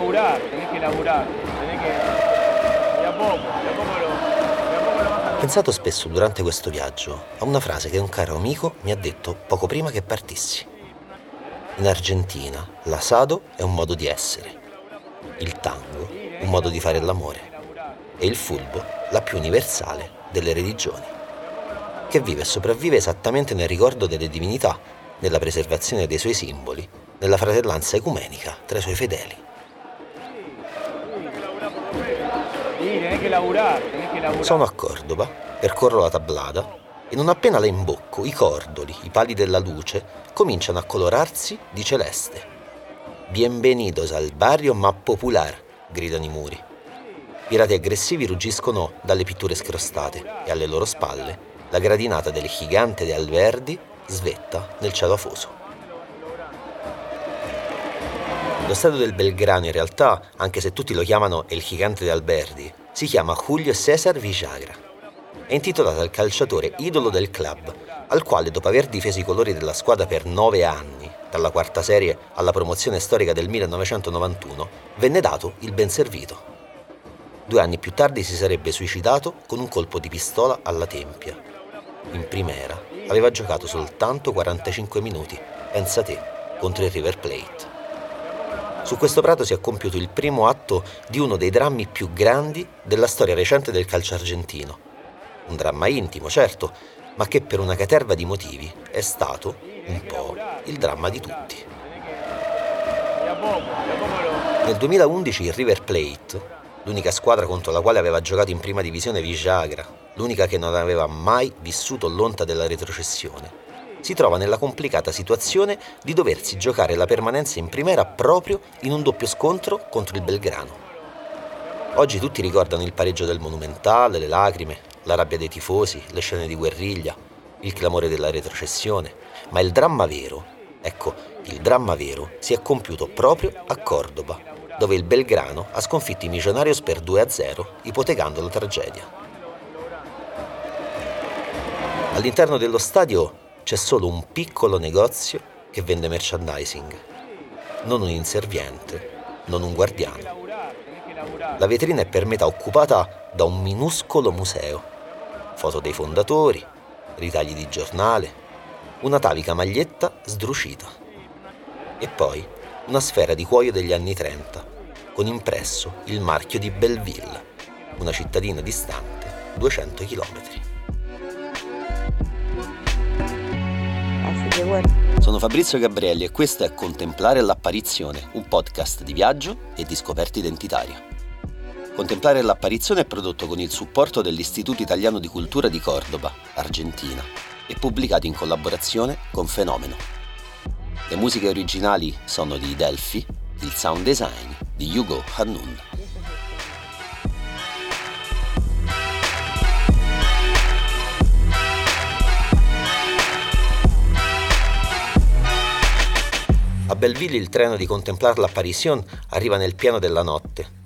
laburar, tenés que laburar, tenés che... De a poco, de a poco lo... A pensato spesso durante questo viaggio a una frase che un caro amico mi ha detto poco prima che partissi. In Argentina l'asado è un modo di essere, il tango un modo di fare l'amore e il fulbo la più universale delle religioni, che vive e sopravvive esattamente nel ricordo delle divinità, nella preservazione dei suoi simboli, nella fratellanza ecumenica tra i suoi fedeli. Sí, tenés que laburar, tenés que laburar. Sono a Cordoba, percorro la tablada e non appena la imbocco, i cordoli, i pali della luce, cominciano a colorarsi di celeste. Bienvenidos al barrio ma popular, gridano i muri. Pirati aggressivi ruggiscono dalle pitture scrostate e alle loro spalle la gradinata del gigante di Alverdi svetta nel cielo afoso. Lo stadio del Belgrano in realtà, anche se tutti lo chiamano il gigante di Alberdi, si chiama Julio César Villagra. È intitolato al calciatore idolo del club, al quale dopo aver difeso i colori della squadra per nove anni, dalla quarta serie alla promozione storica del 1991, venne dato il ben servito. Due anni più tardi si sarebbe suicidato con un colpo di pistola alla tempia. In primera aveva giocato soltanto 45 minuti, pensa te, contro il River Plate. Su questo prato si è compiuto il primo atto di uno dei drammi più grandi della storia recente del calcio argentino. Un dramma intimo, certo, ma che per una caterva di motivi è stato, un po', il dramma di tutti. Nel 2011 il River Plate, l'unica squadra contro la quale aveva giocato in prima divisione Villagra, l'unica che non aveva mai vissuto l'onta della retrocessione, si trova nella complicata situazione di doversi giocare la permanenza in primera proprio in un doppio scontro contro il Belgrano. Oggi tutti ricordano il pareggio del Monumentale, le lacrime, la rabbia dei tifosi, le scene di guerriglia, il clamore della retrocessione, ma il dramma vero, ecco, il dramma vero si è compiuto proprio a Cordoba, dove il Belgrano ha sconfitto i Millonarios per 2-0, ipotecando la tragedia. All'interno dello stadio c'è solo un piccolo negozio che vende merchandising, non un inserviente, non un guardiano. La vetrina è per metà occupata da un minuscolo museo. Foto dei fondatori, ritagli di giornale, una tavica maglietta sdrucita. E poi una sfera di cuoio degli anni 30, con impresso il marchio di Belleville, una cittadina distante 200 km. Bueno. Sono Fabrizio Gabrielli e questo è Contemplare l'apparizione, un podcast di viaggio e di scoperta identitaria. Contemplare l'apparizione è prodotto con il supporto dell'Istituto Italiano di Cultura di Cordoba, Argentina, e pubblicato in collaborazione con Fenomeno. Le musiche originali sono di Delphi, il sound design di Hugo Hannun. A Belleville il treno di Contemplar l'Apparition arriva nel pieno della notte.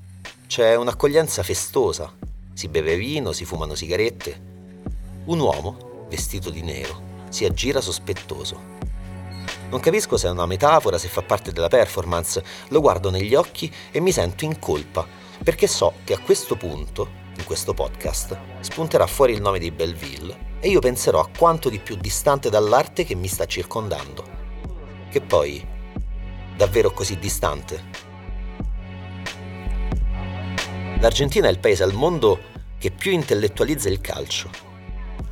C'è un'accoglienza festosa, si beve vino, si fumano sigarette. Un uomo, vestito di nero, si aggira sospettoso. Non capisco se è una metafora, se fa parte della performance, lo guardo negli occhi e mi sento in colpa, perché so che a questo punto, in questo podcast, spunterà fuori il nome di Belleville e io penserò a quanto di più distante dall'arte che mi sta circondando. Che poi, davvero così distante? L'Argentina è il paese al mondo che più intellettualizza il calcio.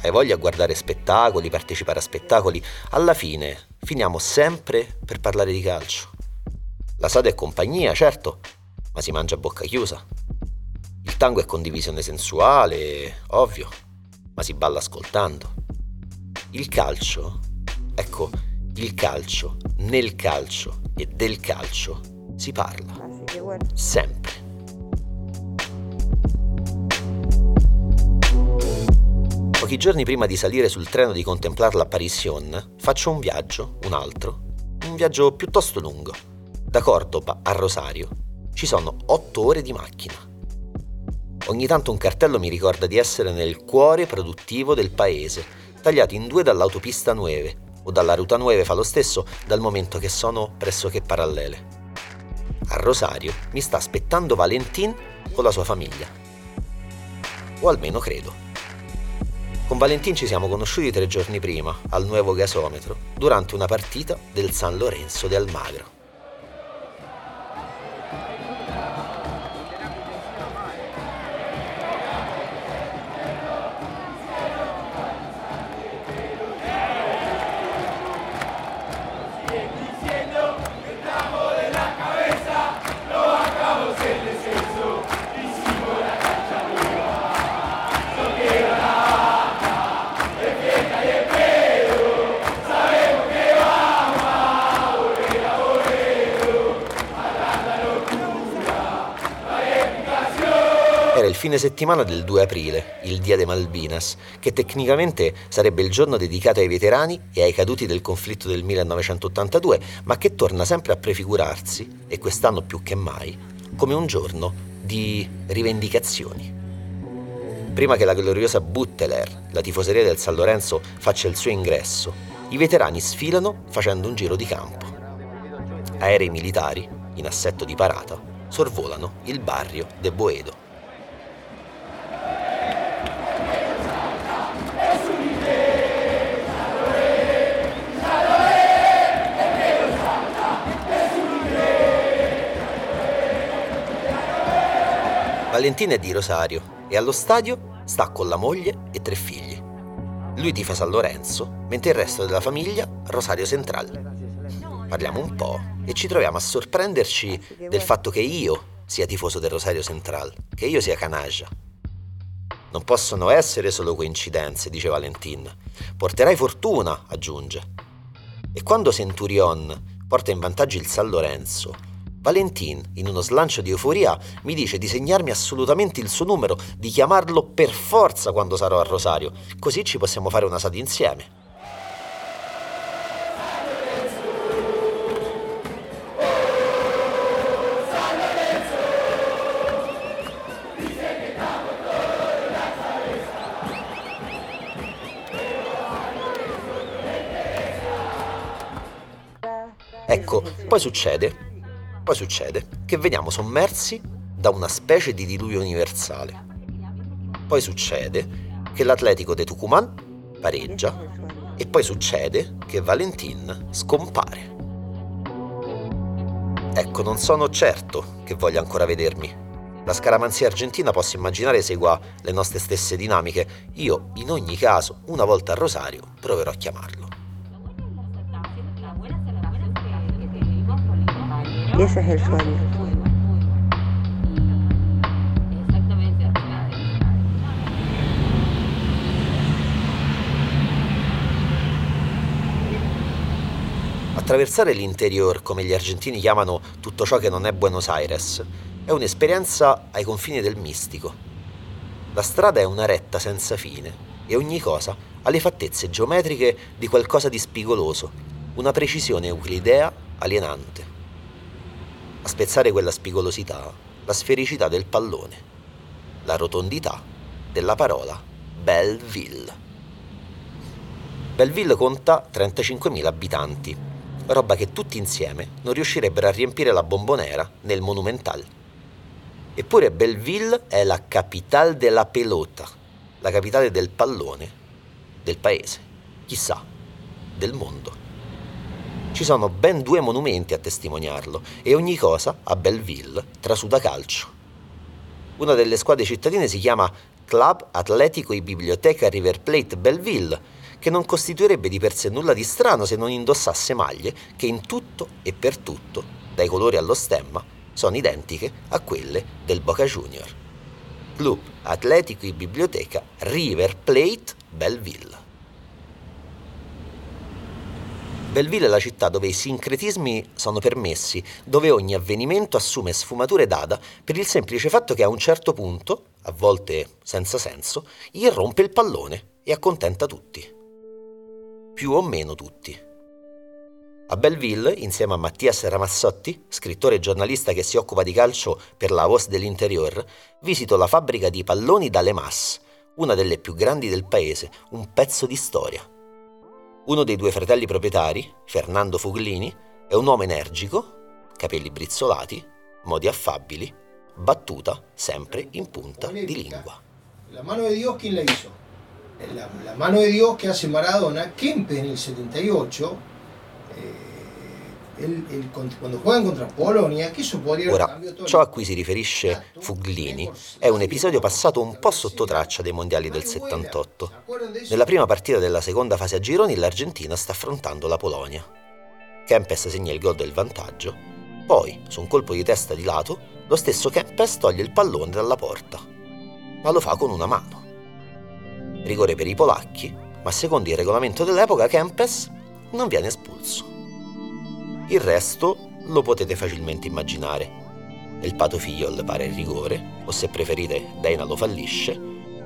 Hai voglia a guardare spettacoli, partecipare a spettacoli, alla fine finiamo sempre per parlare di calcio. La sada è compagnia, certo, ma si mangia a bocca chiusa. Il tango è condivisione sensuale, ovvio, ma si balla ascoltando. Il calcio, ecco, il calcio, nel calcio e del calcio si parla, bueno. sempre. Pochi giorni prima di salire sul treno di Contemplar l'Apparition, faccio un viaggio, un altro, un viaggio piuttosto lungo. Da Cordoba a Rosario ci sono otto ore di macchina. Ogni tanto un cartello mi ricorda di essere nel cuore produttivo del paese, tagliato in due dall'autopista Nueve, o dalla ruta Nueve fa lo stesso dal momento che sono pressoché parallele. a Rosario mi sta aspettando Valentin con la sua famiglia. O almeno credo. Con Valentin ci siamo conosciuti tre giorni prima, al nuovo gasometro, durante una partita del San Lorenzo de Almagro. Fine settimana del 2 aprile, il Dia de Malvinas, che tecnicamente sarebbe il giorno dedicato ai veterani e ai caduti del conflitto del 1982, ma che torna sempre a prefigurarsi, e quest'anno più che mai, come un giorno di rivendicazioni. Prima che la gloriosa Butteler, la tifoseria del San Lorenzo, faccia il suo ingresso, i veterani sfilano facendo un giro di campo. Aerei militari, in assetto di parata, sorvolano il barrio de Boedo. Valentina è di Rosario e allo stadio sta con la moglie e tre figli. Lui tifa San Lorenzo, mentre il resto della famiglia Rosario Central. Parliamo un po' e ci troviamo a sorprenderci del fatto che io sia tifoso del Rosario Central, che io sia canaggia. Non possono essere solo coincidenze, dice Valentin. Porterai fortuna, aggiunge. E quando Centurion porta in vantaggio il San Lorenzo, Valentin, in uno slancio di euforia, mi dice di segnarmi assolutamente il suo numero, di chiamarlo per forza quando sarò a Rosario, così ci possiamo fare una SAD insieme. Ecco, poi succede poi succede che veniamo sommersi da una specie di diluvio universale. Poi succede che l'Atletico de Tucumán pareggia e poi succede che Valentin scompare. Ecco, non sono certo che voglia ancora vedermi. La scaramanzia argentina posso immaginare segua le nostre stesse dinamiche. Io, in ogni caso, una volta a Rosario, proverò a chiamarlo. Y ese es el sueño. Attraversare l'interior, come gli argentini chiamano tutto ciò che non è Buenos Aires, è un'esperienza ai confini del mistico. La strada è una retta senza fine e ogni cosa ha le fattezze geometriche di qualcosa di spigoloso, una precisione euclidea alienante a spezzare quella spigolosità, la sfericità del pallone, la rotondità della parola Belleville. Belleville conta 35.000 abitanti, roba che tutti insieme non riuscirebbero a riempire la bombonera nel Monumental. Eppure Belleville è la capitale della pelota, la capitale del pallone, del paese, chissà, del mondo. Ci sono ben due monumenti a testimoniarlo e ogni cosa a Belleville trasuda calcio. Una delle squadre cittadine si chiama Club Atletico e Biblioteca River Plate Belleville, che non costituirebbe di per sé nulla di strano se non indossasse maglie che in tutto e per tutto, dai colori allo stemma, sono identiche a quelle del Boca Junior. Club Atletico e Biblioteca River Plate Belleville. Belleville è la città dove i sincretismi sono permessi, dove ogni avvenimento assume sfumature dada per il semplice fatto che a un certo punto, a volte senza senso, irrompe il pallone e accontenta tutti. Più o meno tutti. A Belleville, insieme a Mattias Ramassotti, scrittore e giornalista che si occupa di calcio per la Voz dell'Interior, visito la fabbrica di palloni dalle Mas, una delle più grandi del paese, un pezzo di storia. Uno dei due fratelli proprietari, Fernando Fuglini, è un uomo energico, capelli brizzolati, modi affabili, battuta sempre in punta di lingua. La mano de Dios, ¿quién la hizo? La, la mano de Dios que hace Maradona, Kempe en el 78, eh, él cont- quando juegan contra Polonia, podría haber Ora, ciò a cui si riferisce Fuglini è un episodio passato un po' sotto traccia dei mondiali del 78. Nella prima partita della seconda fase a gironi l'Argentina sta affrontando la Polonia. Kempes segna il gol del vantaggio, poi, su un colpo di testa di lato, lo stesso Kempes toglie il pallone dalla porta, ma lo fa con una mano. Rigore per i polacchi, ma secondo il regolamento dell'epoca Kempes non viene espulso. Il resto lo potete facilmente immaginare. Il Pato Figliol pare il rigore, o se preferite Deina lo fallisce,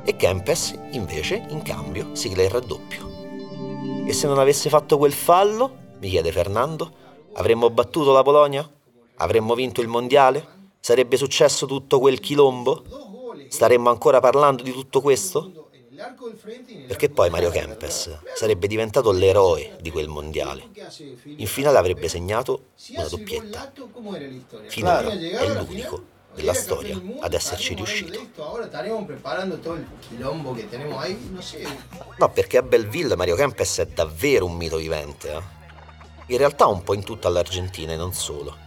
e Kempes invece in cambio sigla il raddoppio. E se non avesse fatto quel fallo, mi chiede Fernando, avremmo battuto la Polonia? Avremmo vinto il mondiale? Sarebbe successo tutto quel chilombo? Staremmo ancora parlando di tutto questo? Perché poi Mario Kempes sarebbe diventato l'eroe di quel mondiale. In finale avrebbe segnato una doppietta. Finora è l'unico della storia ad esserci riuscito. No, perché a Belleville Mario Kempes è davvero un mito vivente. eh. In realtà un po' in tutta l'Argentina e non solo.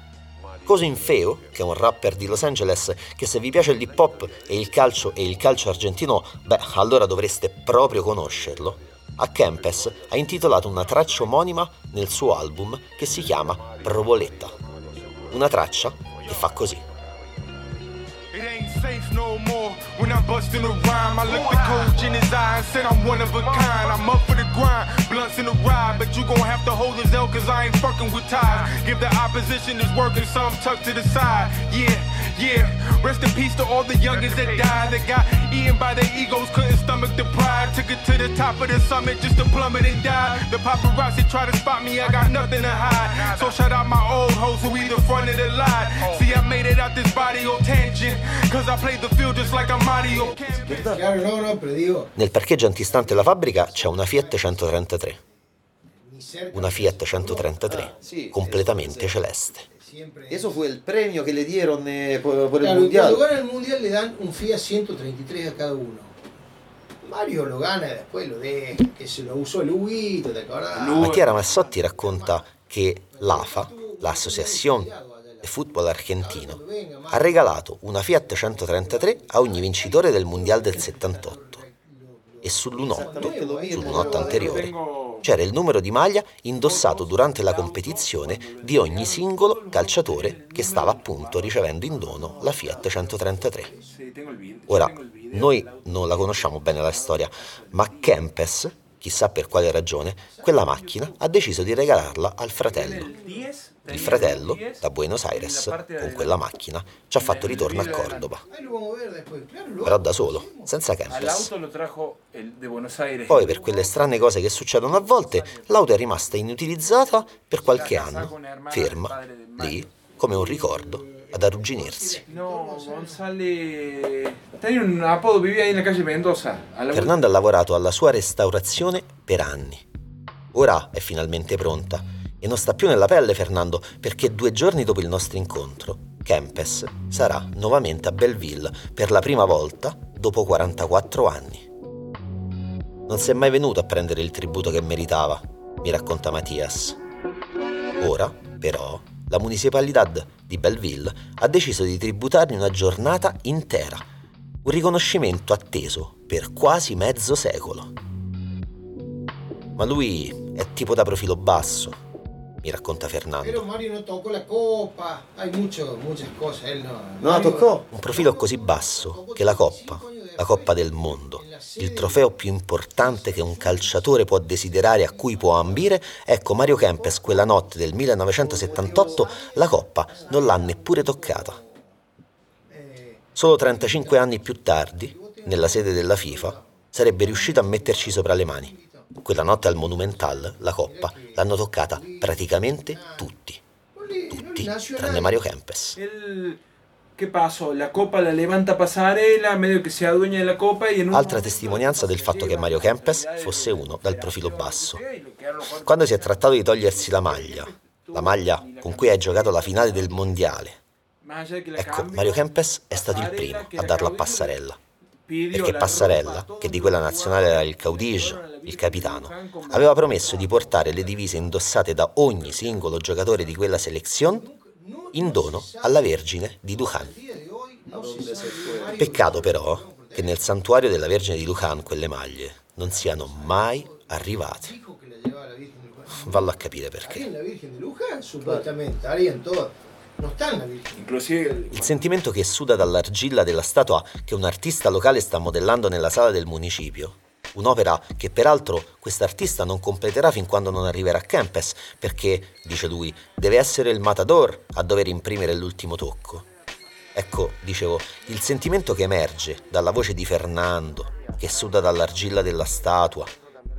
Cosin Feo, che è un rapper di Los Angeles, che se vi piace l'hip hop e il calcio e il calcio argentino, beh, allora dovreste proprio conoscerlo. A Kempes ha intitolato una traccia omonima nel suo album che si chiama Provoletta. Una traccia che fa così. Safe no more. When I'm busting a rhyme, I look the coach in his eye and said I'm one of a kind. I'm up for the grind, blunts in the ride, but you gon' have to hold his L cause I ain't fucking with ties. Give the opposition his work and some tucked to the side. Yeah, yeah. Rest in peace to all the youngins that died, that got eaten by their egos, couldn't stomach the pride. Took it to the top of the summit just to plummet and die. The paparazzi try to spot me, I got nothing to hide. So shout out my old hoes who either front of the lie. See, I made it out this body on tangent, cause I played the field just like I'm Mario Nel parcheggio antistante la fabbrica c'è una Fiat 133. ni cerca. Una Fiat 133, Ah, completamente celeste. Siempre. Eso fue el premio que le dieron eh, por, por el Claro, y mundial. cuando ganan el mundial le dan un Fiat 133 a cada uno. Mario lo gana y después lo deja, que se lo usó el Huguito, ¿te acordás? Ma Chiara Massotti racconta che l'AFA, l'Associazione de Football Argentino, ha regalato una Fiat 133 a ogni vincitore del Mondiale del 78. E sull'unotto, sull'unotto anteriore, c'era il numero di maglia indossato durante la competizione di ogni singolo calciatore che stava appunto ricevendo in dono la Fiat 133. Ora, noi non la conosciamo bene la storia, ma Kempes, chissà per quale ragione, quella macchina ha deciso di regalarla al fratello. Il fratello, da Buenos Aires, con quella macchina, ci ha fatto ritorno a Córdoba, Ahí lo vamos a ver después. Claro, lo però da solo, senza Kempes. Poi, per quelle strane cose che succedono a volte, l'auto è rimasta inutilizzata per qualche anno, ferma, lì, come un ricordo, ad arrugginirsi. Fernando ha lavorato alla sua restaurazione per anni. Ora è finalmente pronta e non sta più nella pelle Fernando perché due giorni dopo il nostro incontro, Kempes sarà nuovamente a Belleville per la prima volta dopo 44 anni. Non si è mai venuto a prendere il tributo che meritava, mi racconta Mattias. Ora, però, la municipalità di Belleville ha deciso di tributargli una giornata intera, un riconoscimento atteso per quasi mezzo secolo. Ma lui è tipo da profilo basso, mi racconta Fernando. Mario no tocó la hay mucho, muchas cosas. Él no, No toccò. Un profilo così basso che la Coppa, la Coppa del Mondo, il trofeo più importante che un calciatore può desiderare a cui può ambire, ecco Mario Kempes quella notte del 1978 la Coppa non l'ha neppure toccata. Solo 35 anni più tardi, nella sede della FIFA, sarebbe riuscito a metterci sopra le mani. Quella notte al Monumental, la Coppa, l'hanno toccata praticamente tutti. Tutti, tranne Mario Kempes. ¿Qué pasó? La copa la levanta Pasarela, medio que se adueña de la copa y en un Altra testimonianza del fatto che Mario Kempes fosse uno dal profilo basso. Quando si è trattato di togliersi la maglia, la maglia con cui hai giocato la finale del mondiale. Ecco, Mario Kempes è stato il primo che a darla a Passarella. Perché la Passarella, che di quella nazionale era il Caudige, il capitano, aveva promesso di portare le divise indossate da ogni singolo giocatore di quella selezione in dono alla Vergine di Lujan. Peccato però che nel santuario della Vergine di Lujan quelle maglie non siano mai arrivate. Vallo a capire perché. Il sentimento che suda dall'argilla della statua che un artista locale sta modellando nella sala del municipio. Un'opera che peraltro quest'artista non completerà fin quando non arriverà a Kempes, perché, dice lui, deve essere il matador a dover imprimere l'ultimo tocco. Ecco, dicevo, il sentimento che emerge dalla voce di Fernando, che suda dall'argilla della statua,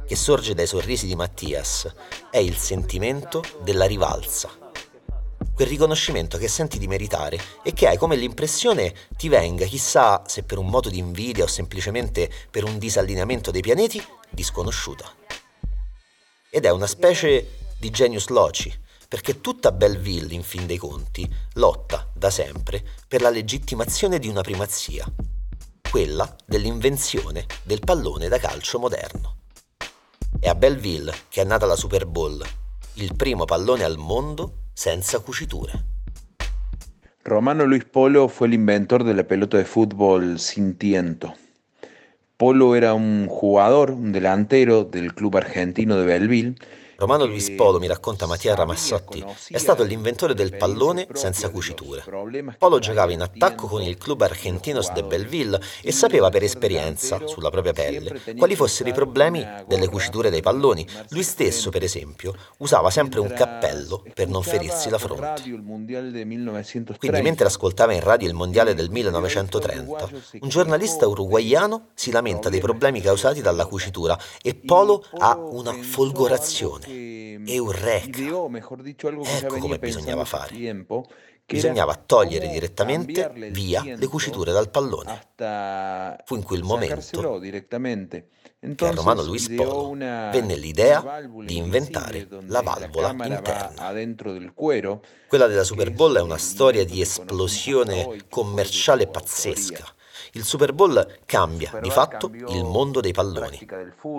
che sorge dai sorrisi di Mattias, è il sentimento della rivalsa quel riconoscimento che senti di meritare e che hai come l'impressione ti venga, chissà se per un moto di invidia o semplicemente per un disallineamento dei pianeti, disconosciuta. Ed è una specie di genius loci, perché tutta Belleville, in fin dei conti, lotta da sempre per la legittimazione di una primazia, quella dell'invenzione del pallone da calcio moderno. È a Belleville che è nata la Super Bowl, il primo pallone al mondo senza. Romano Luis Polo fue el inventor de la pelota de fútbol sin tiento. Polo era un jugador, un delantero del club argentino de Belleville. Romano Luis Polo, mi racconta Mattia Ramassotti, è stato l'inventore del pallone senza cuciture. Polo giocava in attacco con il club Argentinos de Belleville e sapeva per esperienza, sulla propria pelle, quali fossero i problemi delle cuciture dei palloni. Lui stesso, per esempio, usava sempre un cappello per non ferirsi la fronte. Quindi mentre ascoltava in radio il mondiale del 1930, un giornalista uruguaiano si lamenta dei problemi causati dalla cucitura e Polo ha una folgorazione. Eureka! Ecco come bisognava fare. Bisognava togliere direttamente via le cuciture dal pallone. Fu in quel momento che a Romano Luis Polo venne l'idea di inventare la valvola interna. Quella della Super Bowl è una storia di esplosione commerciale pazzesca. Il Super Bowl cambia di fatto il mondo dei palloni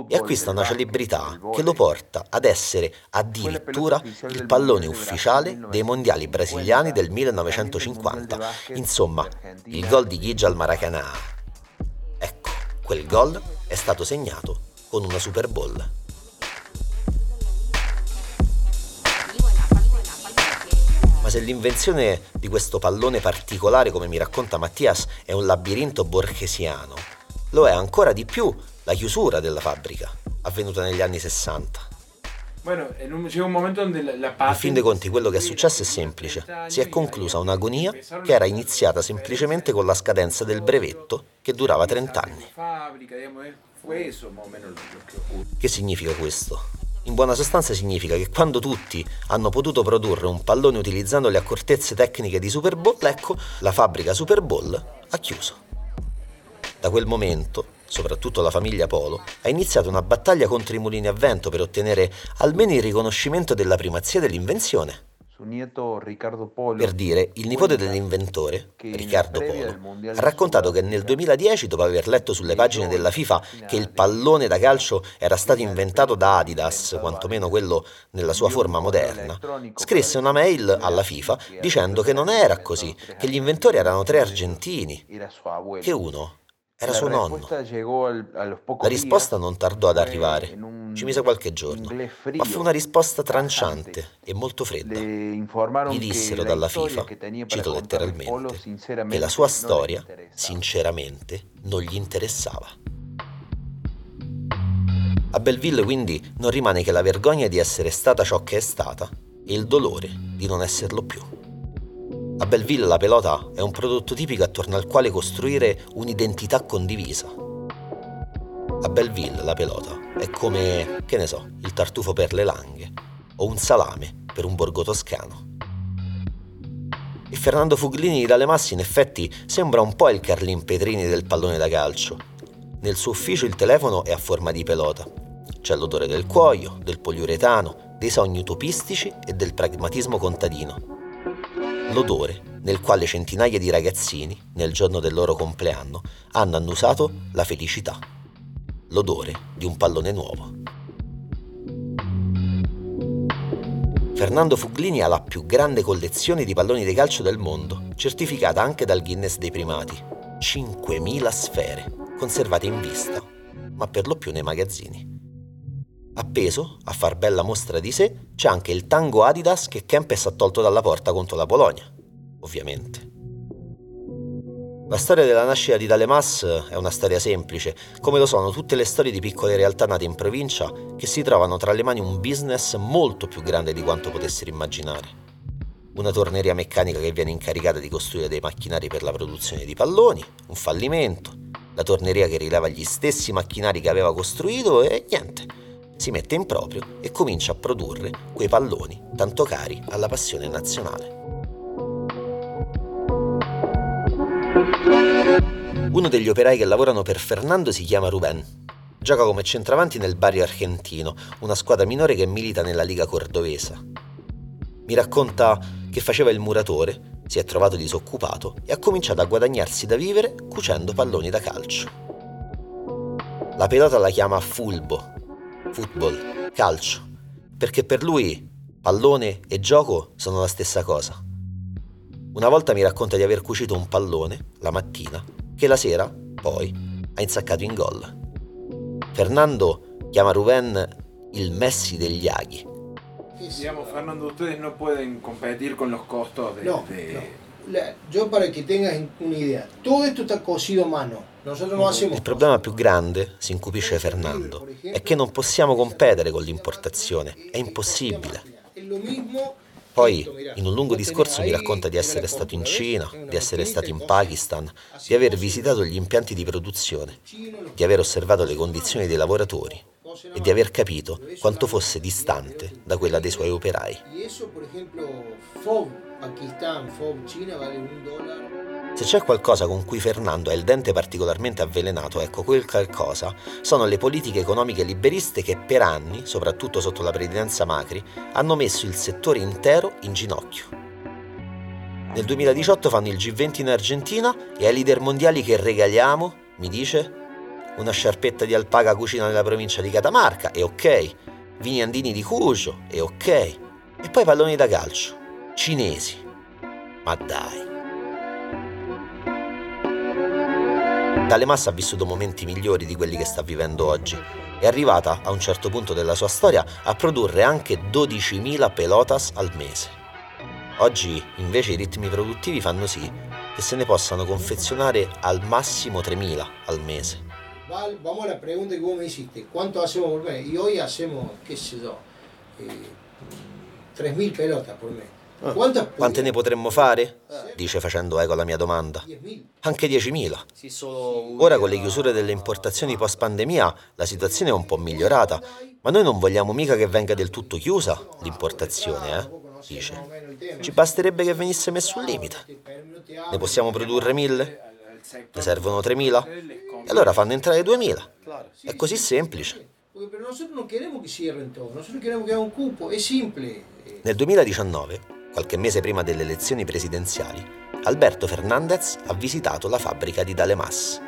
e acquista una celebrità che lo porta ad essere addirittura il pallone ufficiale dei mondiali brasiliani del 1950. Insomma, il gol di Gigi al Maracanã. Ecco, quel gol è stato segnato con una Super Bowl. Se l'invenzione di questo pallone particolare, come mi racconta Mattias, è un labirinto borghesiano, lo è ancora di più la chiusura della fabbrica, avvenuta negli anni 60. Bueno, en un, momento donde la, la In patente- fin dei conti quello che è successo è semplice. Si è conclusa un'agonia che era iniziata semplicemente con la scadenza del brevetto che durava 30 anni. Che significa questo? In buona sostanza significa che quando tutti hanno potuto produrre un pallone utilizzando le accortezze tecniche di Super Bowl, ecco, la fabbrica Super Bowl ha chiuso. Da quel momento, soprattutto la famiglia Polo, ha iniziato una battaglia contro i mulini a vento per ottenere almeno il riconoscimento della primazia dell'invenzione. Per dire, il nipote dell'inventore, Riccardo Polo, ha raccontato che nel 2010, dopo aver letto sulle pagine della FIFA che il pallone da calcio era stato inventato da Adidas, quantomeno quello nella sua forma moderna, scrisse una mail alla FIFA dicendo che non era così, che gli inventori erano tre argentini, che uno era suo nonno. La risposta non tardò ad arrivare, ci mise qualche giorno, ma fu una risposta tranciante e molto fredda. Gli dissero dalla FIFA, cito letteralmente, che la sua storia, sinceramente, non gli interessava. A Belleville quindi non rimane che la vergogna di essere stata ciò che è stata e il dolore di non esserlo più. A Belleville la pelota è un prodotto tipico attorno al quale costruire un'identità condivisa. A Belleville la pelota è come, che ne so, il tartufo per le langhe o un salame per un borgo toscano. E Fernando Fuglini dalle Massi in effetti sembra un po' il Carlin Petrini del pallone da calcio. Nel suo ufficio il telefono è a forma di pelota. C'è l'odore del cuoio, del poliuretano, dei sogni utopistici e del pragmatismo contadino. L'odore nel quale centinaia di ragazzini, nel giorno del loro compleanno, hanno annusato la felicità. L'odore di un pallone nuovo. Fernando Fuglini ha la più grande collezione di palloni di calcio del mondo, certificata anche dal Guinness dei primati. 5.000 sfere, conservate in vista, ma per lo più nei magazzini. Appeso, a far bella mostra di sé, c'è anche il tango Adidas che Kempes ha tolto dalla porta contro la Polonia, ovviamente. La storia della nascita di Dalemas è una storia semplice, come lo sono tutte le storie di piccole realtà nate in provincia che si trovano tra le mani un business molto più grande di quanto potessero immaginare. Una torneria meccanica che viene incaricata di costruire dei macchinari per la produzione di palloni, un fallimento, la torneria che rileva gli stessi macchinari che aveva costruito e niente, si mette in proprio e comincia a produrre quei palloni tanto cari alla passione nazionale. Uno degli operai che lavorano per Fernando si chiama Rubén. Gioca come centravanti nel Barrio Argentino, una squadra minore che milita nella Liga Cordovesa. Mi racconta che faceva il muratore, si è trovato disoccupato e ha cominciato a guadagnarsi da vivere cucendo palloni da calcio. La pelota la chiama fulbo, football, calcio, perché per lui pallone e gioco sono la stessa cosa. Una volta mi racconta di aver cucito un pallone, la mattina, che la sera, poi, ha insaccato in gol. Fernando chiama Rubén il Messi degli aghi. Digamos, Fernando, ustedes no pueden competir con los costos de... No, de- no. La- yo para que tengas una idea, todo esto está cosido a mano. Il problema più grande, si incupisce Fernando, è che non possiamo competere con l'importazione. È impossibile. Poi, mirá, in un lungo discorso, mi racconta di essere stato in Cina, di essere stato in Pakistan, di aver visitato gli impianti di produzione, di aver osservato le condizioni dei lavoratori e di aver capito quanto fosse distante da quella dei suoi operai. Ejemplo, FOB, China vale un dólar. Se c'è qualcosa con cui Fernando ha il dente particolarmente avvelenato, ecco, quel qualcosa sono le politiche economiche liberiste che per anni, soprattutto sotto la presidenza Macri, hanno messo il settore intero in ginocchio. Nel 2018 fanno il G20 in Argentina e ai leader mondiali che regaliamo, mi dice, una sciarpetta di alpaca cucina nella provincia di Catamarca, e ok, vini andini di Cujo, e ok, e poi palloni da calcio, cinesi. Ma dai. Dalemassa ha vissuto momenti migliori di quelli che sta vivendo oggi. È arrivata, a un certo punto della sua storia, a produrre anche 12.000 pelotas al mese. Oggi, invece, i ritmi produttivi fanno sì che se ne possano confezionare al massimo 3.000 al mese. Vamos a la pregunta que vos me hiciste. ¿Cuánto hacemos por mes? Y hoy hacemos, qué sé eh, 3.000 pelotas por mes. ¿Cuántas por Quante ne potremmo fare? Dice facendo eco alla mia domanda. 10.000. Anche 10.000. Sì, solo Ora con le chiusure delle importazioni post pandemia la situazione è un po' migliorata, ma noi non vogliamo mica che venga del tutto chiusa l'importazione, eh? Dice. Ci basterebbe che venisse messo un limite. Ne possiamo produrre 1000? Ne servono 3.000? E allora fanno entrare 2.000. È così semplice. Porque, pero nosotros no queremos que cierren todo, nosotros queremos que haga un cupo, simple. Eh, Nel 2019, qualche mese prima delle elezioni presidenziali, Alberto Fernandez ha visitato la fabbrica di Dalemas.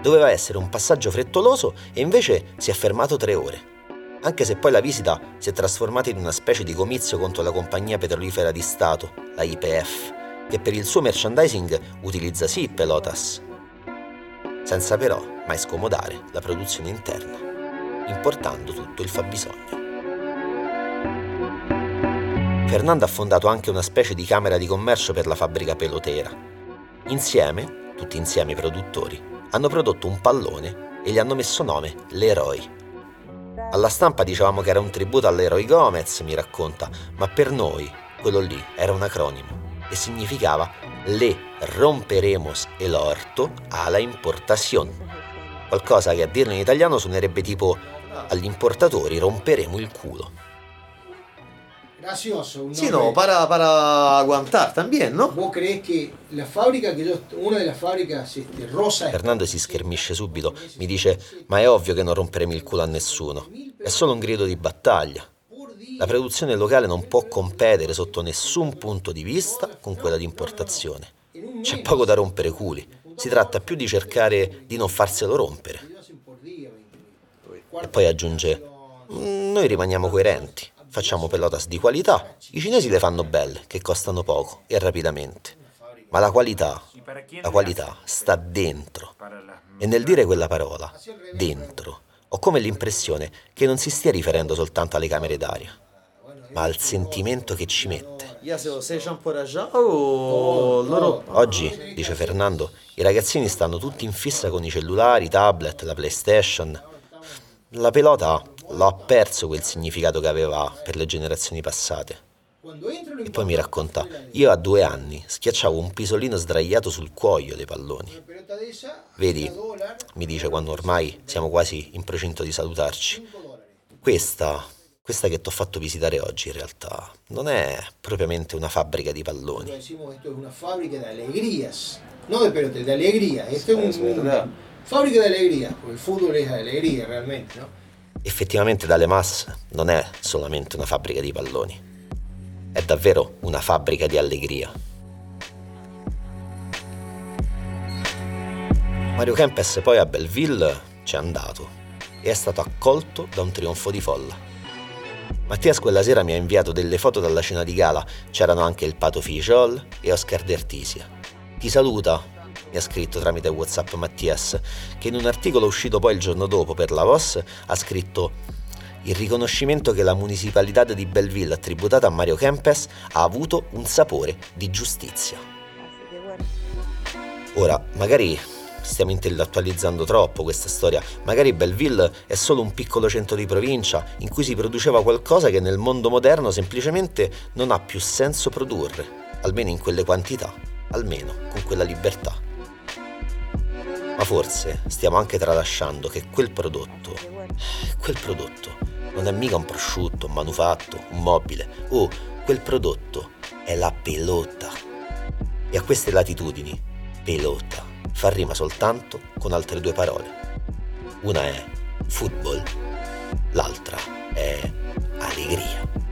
Doveva essere un passaggio frettoloso e invece si è fermato tre ore. Anche se poi la visita si è trasformata in una specie di comizio contro la compagnia petrolifera di Stato, la IPF, che per il suo merchandising utilizza sì pelotas, senza però mai scomodare la produzione interna, importando tutto il fabbisogno. Fernando ha fondato anche una specie di camera di commercio per la fabbrica pelotera. Insieme, tutti insieme i produttori, hanno prodotto un pallone e gli hanno messo nome Leroy. Alla stampa dicevamo che era un tributo all'Eroy Gomez, mi racconta, ma per noi quello lì era un acronimo e significava Le romperemos el orto a la importación. Qualcosa che a dirlo in italiano suonerebbe tipo agli importatori romperemo il culo. Gracioso. Un Sí, no, para, para aguantar también, ¿no? ¿Vos creés que la fábrica que yo, una de las fábricas este, rosa Fernando si schermisce subito, mi dice ma è ovvio che non romperemo il culo a nessuno, è solo un grido di battaglia. La produzione locale non può competere sotto nessun punto di vista con quella di importazione. C'è poco da rompere culi, si tratta più di cercare di non farselo rompere. E poi aggiunge, "Mm, noi rimaniamo coerenti, facciamo pelotas di qualità, i cinesi le fanno belle, che costano poco e rapidamente. Ma la qualità, la qualità sta dentro. E nel dire quella parola, dentro, ho come l'impressione che non si stia riferendo soltanto alle camere d'aria, ma al sentimento che ci mette. Oggi, dice Fernando, i ragazzini stanno tutti in fissa con i cellulari, i tablet, la PlayStation. La pelota l'ha perso quel significato che aveva per le generazioni passate. E poi mi racconta, io a due anni schiacciavo un pisolino sdraiato sul cuoio dei palloni. Vedi, mi dice quando ormai siamo quasi in procinto di salutarci, questa, questa che ti ho fatto visitare oggi in realtà non è propriamente una fabbrica di palloni. Decimos esto es una fábrica de alegrías, no de pelotas, de alegría. Esto es un- Es verdad. una fábrica de alegría, porque el fútbol es alegría realmente, ¿no? Effettivamente Dalle Mas non è solamente una fabbrica di palloni, è davvero una fabbrica di allegria. Mario Kempes poi a Belleville c'è andato e è stato accolto da un trionfo di folla. Mattias quella sera mi ha inviato delle foto dalla cena di gala, c'erano anche il Pato Figiol e Oscar Dertisia. Ti saluta, mi ha scritto tramite Whatsapp Mattias, che in un articolo uscito poi il giorno dopo per la VOS ha scritto il riconoscimento che la municipalità di Belleville ha tributato a Mario Kempes ha avuto un sapore di giustizia. Ora, magari stiamo intellettualizzando troppo questa storia, magari Belleville è solo un piccolo centro di provincia in cui si produceva qualcosa che nel mondo moderno semplicemente non ha più senso produrre, almeno in quelle quantità, almeno con quella libertà. Ma forse stiamo anche tralasciando che quel prodotto, quel prodotto non è mica un prosciutto, un manufatto, un mobile, oh, quel prodotto è la pelota. E a queste latitudini, pelota fa rima soltanto con altre due parole. Una è football, l'altra è allegria.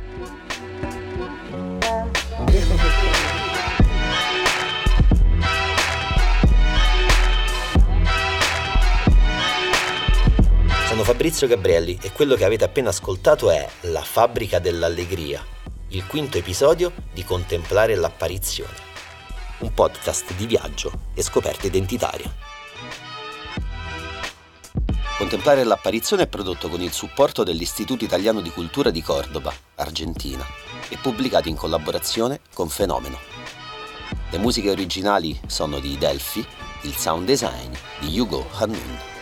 Sono Fabrizio Gabrielli e quello che avete appena ascoltato è La fabbrica dell'allegria, il quinto episodio di Contemplare l'apparizione, un podcast di viaggio e scoperta identitaria. Contemplare l'apparizione è prodotto con il supporto dell'Istituto Italiano di Cultura di Cordoba, Argentina, e pubblicato in collaborazione con Fenomeno. Le musiche originali sono di Delphi, il sound design di Hugo Hannun.